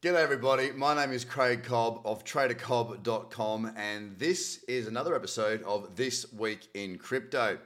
G'day, everybody. My name is Craig Cobb of TraderCobb.com, and this is another episode of This Week in Crypto.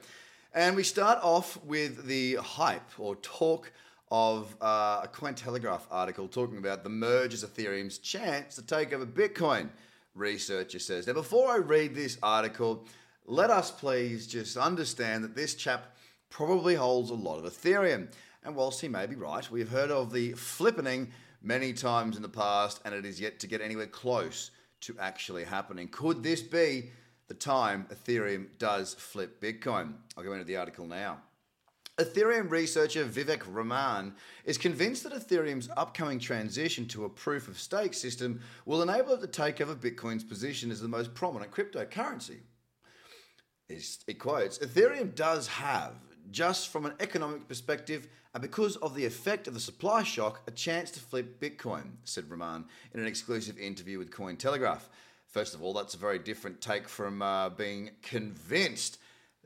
And we start off with the hype or talk of uh, a Cointelegraph article talking about the merge as Ethereum's chance to take over Bitcoin, researcher says. Now, before I read this article, let us please just understand that this chap probably holds a lot of Ethereum. And whilst he may be right, we've heard of the flippening many times in the past, and it is yet to get anywhere close to actually happening. Could this be the time Ethereum does flip Bitcoin? I'll go into the article now. Ethereum researcher Vivek Raman is convinced that Ethereum's upcoming transition to a proof of stake system will enable it to take over Bitcoin's position as the most prominent cryptocurrency. It quotes Ethereum does have, just from an economic perspective, and because of the effect of the supply shock, a chance to flip Bitcoin, said Raman in an exclusive interview with Cointelegraph. First of all, that's a very different take from uh, being convinced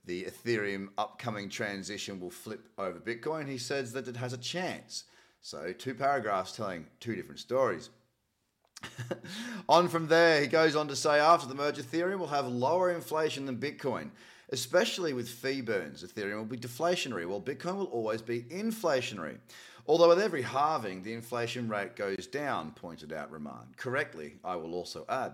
the Ethereum upcoming transition will flip over Bitcoin. He says that it has a chance. So, two paragraphs telling two different stories. on from there, he goes on to say after the merge, Ethereum will have lower inflation than Bitcoin especially with fee burns. Ethereum will be deflationary, while Bitcoin will always be inflationary. Although with every halving, the inflation rate goes down, pointed out Raman. Correctly, I will also add.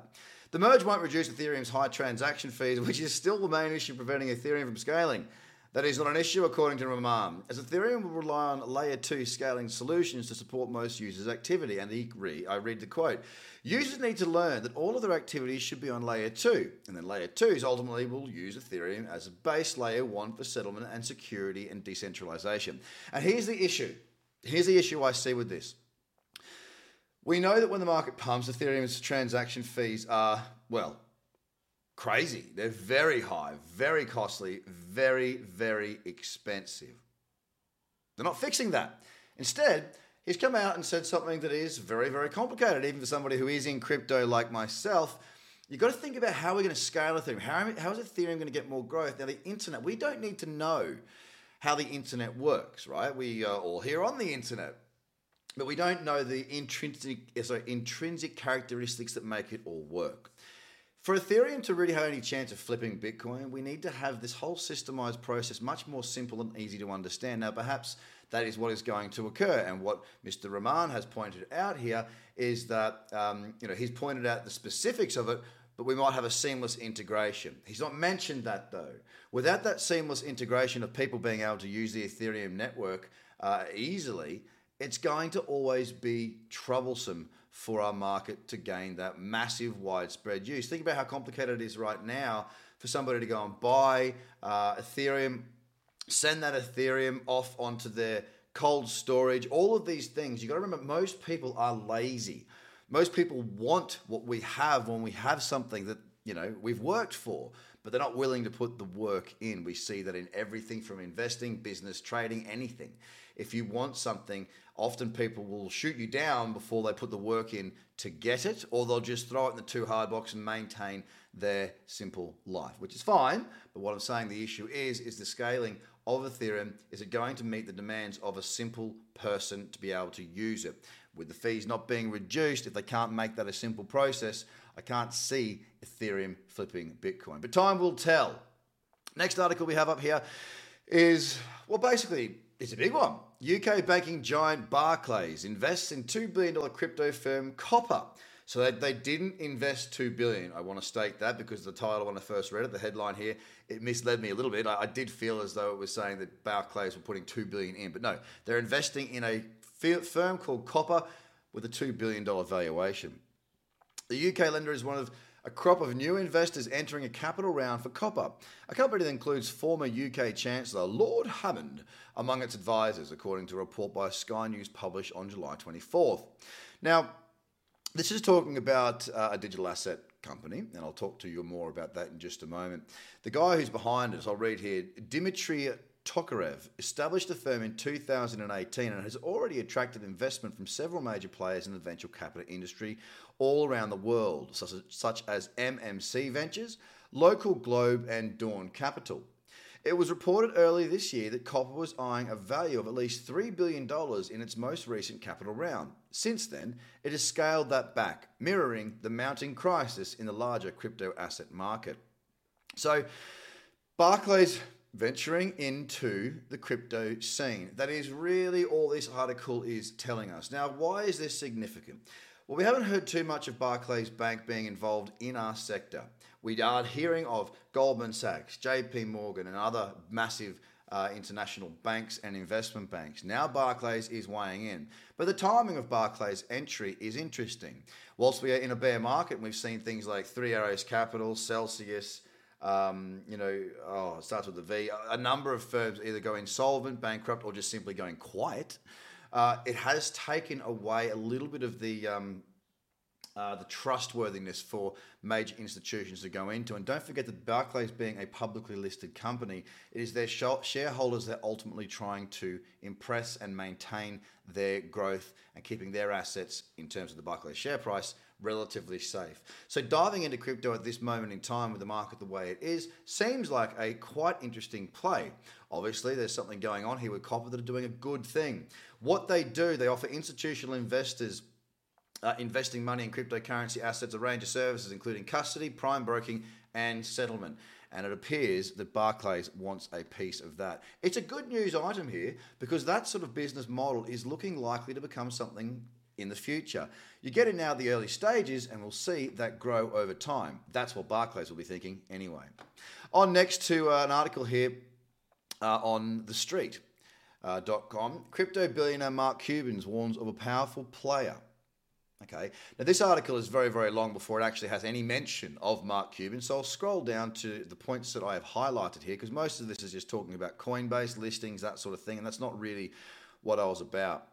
The merge won't reduce Ethereum's high transaction fees, which is still the main issue preventing Ethereum from scaling. That is not an issue, according to Raman, as Ethereum will rely on layer 2 scaling solutions to support most users' activity. And he re- I read the quote Users need to learn that all of their activities should be on layer 2, and then layer 2s ultimately will use Ethereum as a base layer 1 for settlement and security and decentralization. And here's the issue. Here's the issue I see with this. We know that when the market pumps, Ethereum's transaction fees are, well, crazy. They're very high, very costly, very, very expensive. They're not fixing that. Instead, he's come out and said something that is very, very complicated, even for somebody who is in crypto like myself. You've got to think about how we're going to scale Ethereum. How, how is Ethereum going to get more growth? Now, the internet, we don't need to know how the internet works, right? We are all here on the internet, but we don't know the intrinsic, sorry, intrinsic characteristics that make it all work. For Ethereum to really have any chance of flipping Bitcoin, we need to have this whole systemized process much more simple and easy to understand. Now, perhaps that is what is going to occur. And what Mr. Raman has pointed out here is that um, you know he's pointed out the specifics of it, but we might have a seamless integration. He's not mentioned that though. Without that seamless integration of people being able to use the Ethereum network uh, easily, it's going to always be troublesome for our market to gain that massive widespread use. Think about how complicated it is right now for somebody to go and buy uh, Ethereum, send that Ethereum off onto their cold storage, all of these things. You got to remember, most people are lazy. Most people want what we have when we have something that you know we've worked for but they're not willing to put the work in we see that in everything from investing business trading anything if you want something often people will shoot you down before they put the work in to get it, or they'll just throw it in the too hard box and maintain their simple life, which is fine. But what I'm saying the issue is, is the scaling of Ethereum, is it going to meet the demands of a simple person to be able to use it? With the fees not being reduced, if they can't make that a simple process, I can't see Ethereum flipping Bitcoin. But time will tell. Next article we have up here is, well, basically, it's a big one. UK banking giant Barclays invests in $2 billion crypto firm Copper. So they, they didn't invest 2 billion. I want to state that because the title when I first read it, the headline here, it misled me a little bit. I, I did feel as though it was saying that Barclays were putting 2 billion in. But no, they're investing in a firm called Copper with a $2 billion valuation. The UK lender is one of a crop of new investors entering a capital round for copper, a company that includes former UK Chancellor Lord Hammond among its advisors, according to a report by Sky News published on July 24th. Now, this is talking about uh, a digital asset company, and I'll talk to you more about that in just a moment. The guy who's behind it, I'll read here, Dimitri Tokarev established the firm in 2018 and has already attracted investment from several major players in the venture capital industry all around the world, such as, such as MMC Ventures, Local Globe, and Dawn Capital. It was reported earlier this year that copper was eyeing a value of at least $3 billion in its most recent capital round. Since then, it has scaled that back, mirroring the mounting crisis in the larger crypto asset market. So, Barclays venturing into the crypto scene. That is really all this article is telling us. Now, why is this significant? Well, we haven't heard too much of Barclays Bank being involved in our sector. We are hearing of Goldman Sachs, JP Morgan, and other massive uh, international banks and investment banks. Now Barclays is weighing in. But the timing of Barclays' entry is interesting. Whilst we are in a bear market, we've seen things like Three Arrows Capital, Celsius, um, you know, oh, it starts with a V. A number of firms either go insolvent, bankrupt, or just simply going quiet. Uh, it has taken away a little bit of the um, uh, the trustworthiness for major institutions to go into. And don't forget that Barclays, being a publicly listed company, it is their shareholders that are ultimately trying to impress and maintain their growth and keeping their assets in terms of the Barclays share price relatively safe. So diving into crypto at this moment in time with the market the way it is seems like a quite interesting play. Obviously, there's something going on here with copper that are doing a good thing. What they do, they offer institutional investors uh, investing money in cryptocurrency assets, a range of services, including custody, prime broking, and settlement. And it appears that Barclays wants a piece of that. It's a good news item here because that sort of business model is looking likely to become something in the future. You get it now at the early stages, and we'll see that grow over time. That's what Barclays will be thinking anyway. On next to uh, an article here uh, on the street. Uh, .com, crypto billionaire Mark Cuban warns of a powerful player Okay, now this article is very, very long before it actually has any mention of Mark Cuban, so I'll scroll down to the points that I have highlighted here because most of this is just talking about Coinbase listings, that sort of thing, and that's not really what I was about.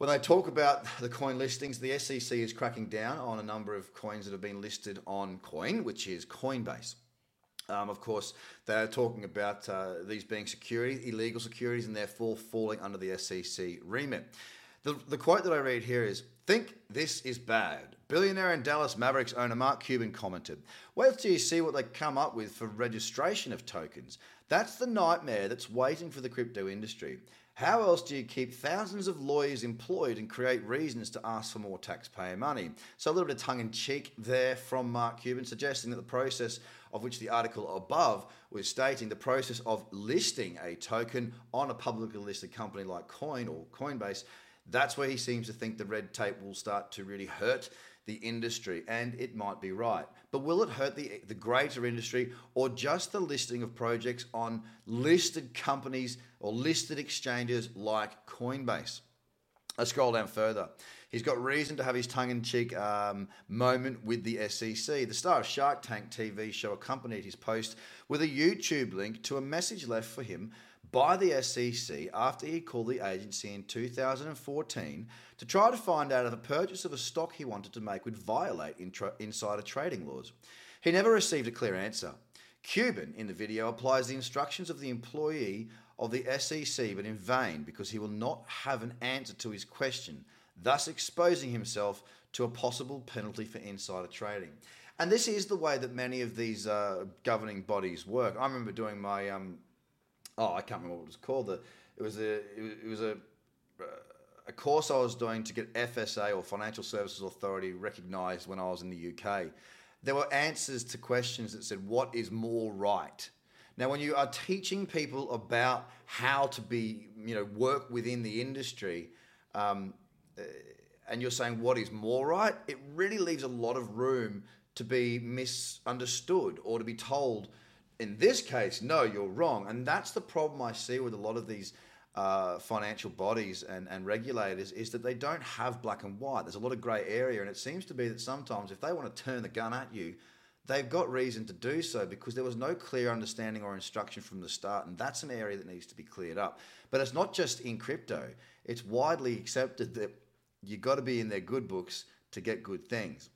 When they talk about the coin listings, the SEC is cracking down on a number of coins that have been listed on Coin, which is Coinbase. Um, of course, they're talking about uh, these being securities, illegal securities, and therefore falling under the SEC remit. The, the quote that I read here is Think this is bad. Billionaire and Dallas Mavericks owner Mark Cuban commented. Wait till you see what they come up with for registration of tokens. That's the nightmare that's waiting for the crypto industry. How else do you keep thousands of lawyers employed and create reasons to ask for more taxpayer money? So, a little bit of tongue in cheek there from Mark Cuban, suggesting that the process of which the article above was stating the process of listing a token on a publicly listed company like Coin or Coinbase that's where he seems to think the red tape will start to really hurt the industry, and it might be right. But will it hurt the, the greater industry or just the listing of projects on listed companies or listed exchanges like Coinbase? I scroll down further. He's got reason to have his tongue in cheek um, moment with the SEC. The star of Shark Tank TV show accompanied his post with a YouTube link to a message left for him by the SEC after he called the agency in 2014 to try to find out if the purchase of a stock he wanted to make would violate intra- insider trading laws. He never received a clear answer. Cuban, in the video, applies the instructions of the employee of the SEC, but in vain because he will not have an answer to his question, thus exposing himself to a possible penalty for insider trading. And this is the way that many of these uh, governing bodies work. I remember doing my um, oh, I can't remember what it was called. The, it was a it was a a course I was doing to get FSA or Financial Services Authority recognised when I was in the UK. There were answers to questions that said, "What is more right?" Now, when you are teaching people about how to be, you know, work within the industry, um, uh, and you're saying what is more right, it really leaves a lot of room to be misunderstood or to be told in this case, no, you're wrong. And that's the problem I see with a lot of these uh, financial bodies and, and regulators is that they don't have black and white. There's a lot of grey area, and it seems to be that sometimes if they want to turn the gun at you, they've got reason to do so because there was no clear understanding or instruction from the start, and that's an area that needs to be cleared up. But it's not just in crypto; it's widely accepted that you've got to be in their good books to get good things.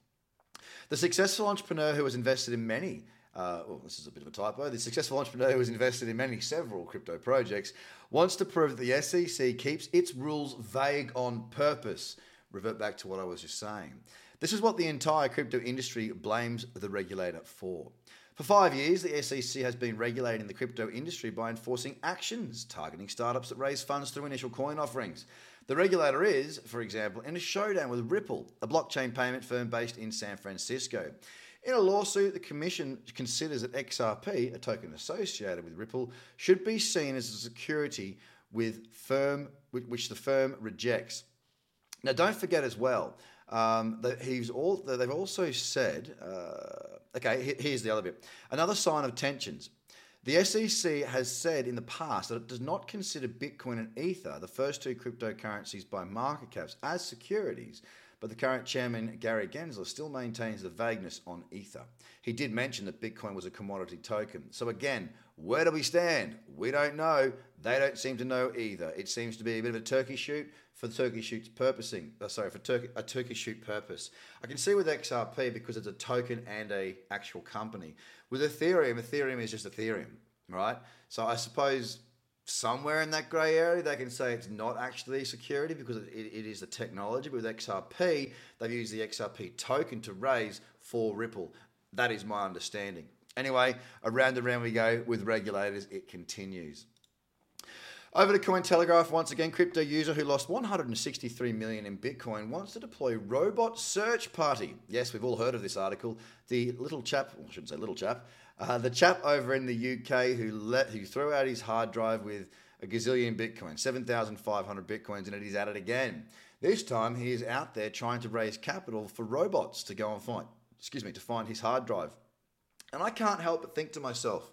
The successful entrepreneur who has invested in many uh, well, this is a bit of a typo. The successful entrepreneur who has invested in many several crypto projects wants to prove that the SEC keeps its rules vague on purpose. Revert back to what I was just saying. This is what the entire crypto industry blames the regulator for. For five years, the SEC has been regulating the crypto industry by enforcing actions targeting startups that raise funds through initial coin offerings. The regulator is, for example, in a showdown with Ripple, a blockchain payment firm based in San Francisco. In a lawsuit, the Commission considers that XRP, a token associated with Ripple, should be seen as a security with firm, which the firm rejects. Now, don't forget as well um, that he's all. that They've also said. Uh, Okay, here's the other bit. Another sign of tensions. The SEC has said in the past that it does not consider Bitcoin and Ether, the first two cryptocurrencies by market caps, as securities, but the current chairman, Gary Gensler, still maintains the vagueness on Ether. He did mention that Bitcoin was a commodity token. So, again, where do we stand? We don't know. They don't seem to know either. It seems to be a bit of a turkey shoot for the turkey shoot's purposing. Uh, sorry, for turkey, a turkey shoot purpose. I can see with XRP because it's a token and a actual company. With Ethereum, Ethereum is just Ethereum, right? So I suppose somewhere in that grey area they can say it's not actually security because it, it is the technology. But with XRP, they've used the XRP token to raise for Ripple. That is my understanding. Anyway, around and around we go with regulators. It continues. Over to Cointelegraph once again. Crypto user who lost 163 million in Bitcoin wants to deploy robot search party. Yes, we've all heard of this article. The little chap, well, I shouldn't say little chap, uh, the chap over in the UK who let who threw out his hard drive with a gazillion Bitcoin, 7,500 Bitcoins and it. He's at it again. This time he is out there trying to raise capital for robots to go and find, excuse me, to find his hard drive. And I can't help but think to myself,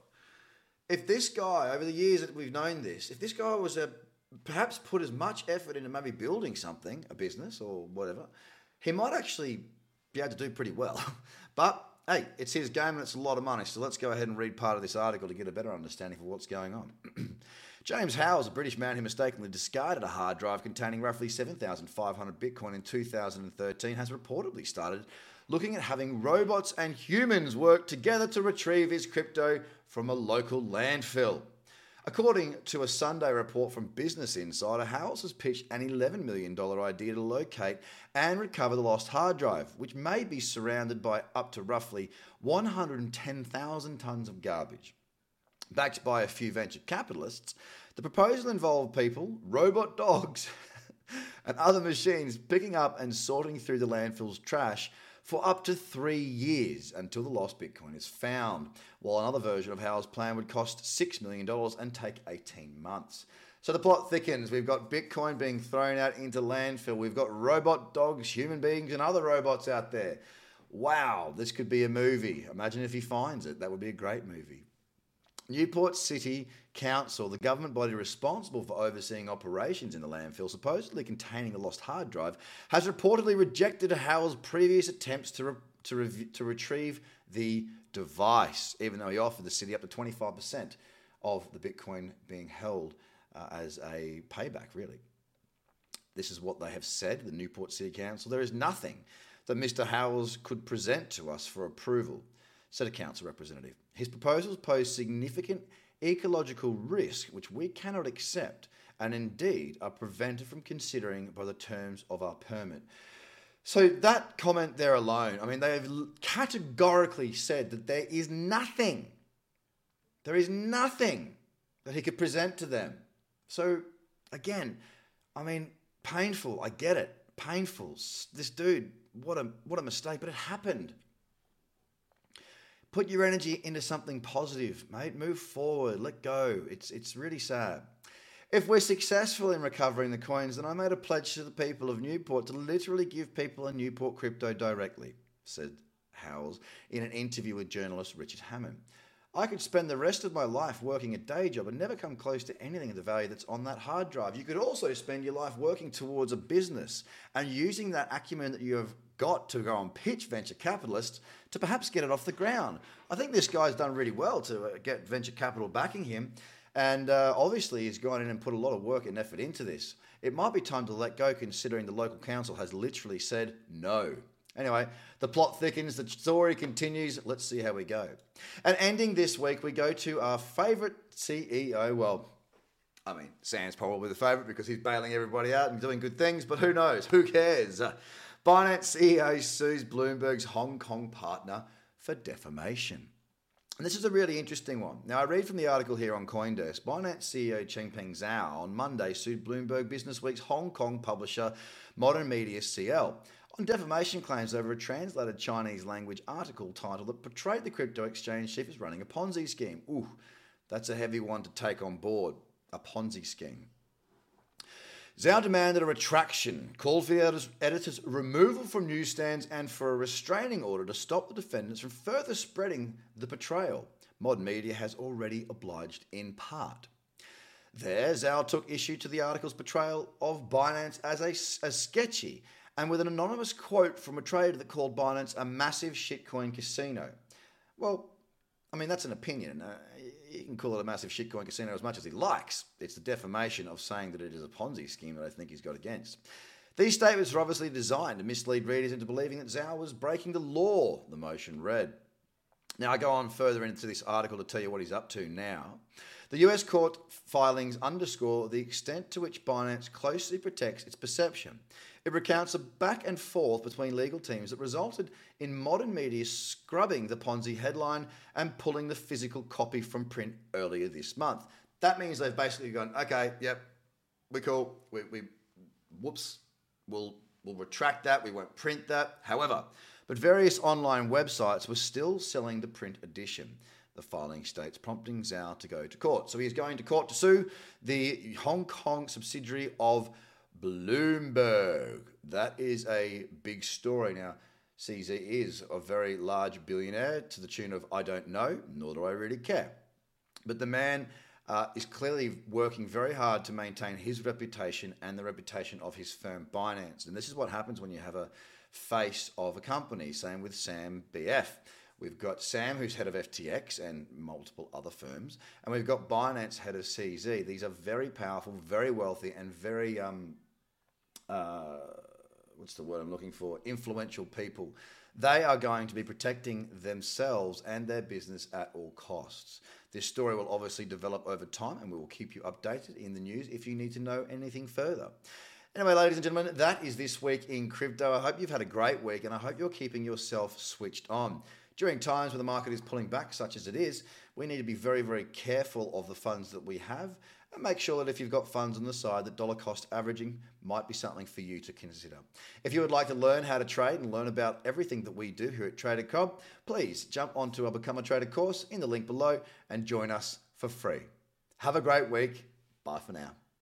if this guy, over the years that we've known this, if this guy was a perhaps put as much effort into maybe building something, a business or whatever, he might actually be able to do pretty well. but hey, it's his game and it's a lot of money. So let's go ahead and read part of this article to get a better understanding of what's going on. James Howells, a British man who mistakenly discarded a hard drive containing roughly 7,500 Bitcoin in 2013, has reportedly started looking at having robots and humans work together to retrieve his crypto from a local landfill. According to a Sunday report from Business Insider, Howells has pitched an $11 million idea to locate and recover the lost hard drive, which may be surrounded by up to roughly 110,000 tons of garbage. Backed by a few venture capitalists, the proposal involved people, robot dogs, and other machines picking up and sorting through the landfill's trash for up to three years until the lost Bitcoin is found, while another version of Howell's plan would cost $6 million and take 18 months. So the plot thickens. We've got Bitcoin being thrown out into landfill. We've got robot dogs, human beings, and other robots out there. Wow, this could be a movie. Imagine if he finds it. That would be a great movie. Newport City Council, the government body responsible for overseeing operations in the landfill, supposedly containing the lost hard drive, has reportedly rejected Howell's previous attempts to, re- to, re- to retrieve the device, even though he offered the city up to 25% of the Bitcoin being held uh, as a payback, really. This is what they have said, the Newport City Council. There is nothing that Mr. Howells could present to us for approval, said a council representative. His proposals pose significant ecological risk which we cannot accept and indeed are prevented from considering by the terms of our permit. So that comment there alone, I mean, they have categorically said that there is nothing, there is nothing that he could present to them. So again, I mean, painful. I get it. Painful. This dude, what a what a mistake, but it happened. Put your energy into something positive, mate. Move forward. Let go. It's it's really sad. If we're successful in recovering the coins, then I made a pledge to the people of Newport to literally give people a Newport crypto directly, said Howells in an interview with journalist Richard Hammond. I could spend the rest of my life working a day job and never come close to anything of the value that's on that hard drive. You could also spend your life working towards a business and using that acumen that you have got to go and pitch venture capitalists to perhaps get it off the ground. I think this guy's done really well to uh, get venture capital backing him. And uh, obviously, he's gone in and put a lot of work and effort into this. It might be time to let go, considering the local council has literally said no. Anyway, the plot thickens, the story continues. Let's see how we go. And ending this week, we go to our favourite CEO. Well, I mean, Sam's probably the favourite because he's bailing everybody out and doing good things, but who knows? Who cares? Binance CEO sues Bloomberg's Hong Kong partner for defamation. And this is a really interesting one. Now, I read from the article here on Coindesk. Binance CEO Changpeng Zhao on Monday sued Bloomberg Business Week's Hong Kong publisher Modern Media CL on defamation claims over a translated Chinese language article titled that portrayed the crypto exchange chief as running a Ponzi scheme. Ooh, that's a heavy one to take on board. A Ponzi scheme. Zhao demanded a retraction, called for the editor's, removal from newsstands, and for a restraining order to stop the defendants from further spreading the portrayal. Modern media has already obliged in part. There, Zhao took issue to the article's portrayal of Binance as, a, sketchy and with an anonymous quote from a trader that called Binance a massive shitcoin casino. Well, I mean, that's an opinion. Uh, He can call it a massive shitcoin casino as much as he likes. It's the defamation of saying that it is a Ponzi scheme that I think he's got against. These statements are obviously designed to mislead readers into believing that Zhao was breaking the law, the motion read. Now, I go on further into this article to tell you what he's up to now. The US court filings underscore the extent to which Binance closely protects its perception. It recounts a back and forth between legal teams that resulted in modern media scrubbing the Ponzi headline and pulling the physical copy from print earlier this month. That means they've basically gone, okay, yep, we're cool. We, we whoops, we'll we'll retract that. We won't print that. However, but various online websites were still selling the print edition. The filing states, prompting Zhao to go to court. So he is going to court to sue the Hong Kong subsidiary of Bloomberg. That is a big story. Now, CZ is a very large billionaire to the tune of I don't know, nor do I really care. But the man uh, is clearly working very hard to maintain his reputation and the reputation of his firm Binance. And this is what happens when you have a face of a company. Same with Sam BF. We've got Sam, who's head of FTX and multiple other firms, and we've got Binance, head of CZ. These are very powerful, very wealthy, and very um, uh, what's the word I'm looking for? Influential people. They are going to be protecting themselves and their business at all costs. This story will obviously develop over time, and we will keep you updated in the news if you need to know anything further. Anyway, ladies and gentlemen, that is this week in crypto. I hope you've had a great week, and I hope you're keeping yourself switched on. During times when the market is pulling back, such as it is, we need to be very, very careful of the funds that we have and make sure that if you've got funds on the side, that dollar cost averaging might be something for you to consider. If you would like to learn how to trade and learn about everything that we do here at Trader Cobb, please jump onto our Become a Trader course in the link below and join us for free. Have a great week. Bye for now.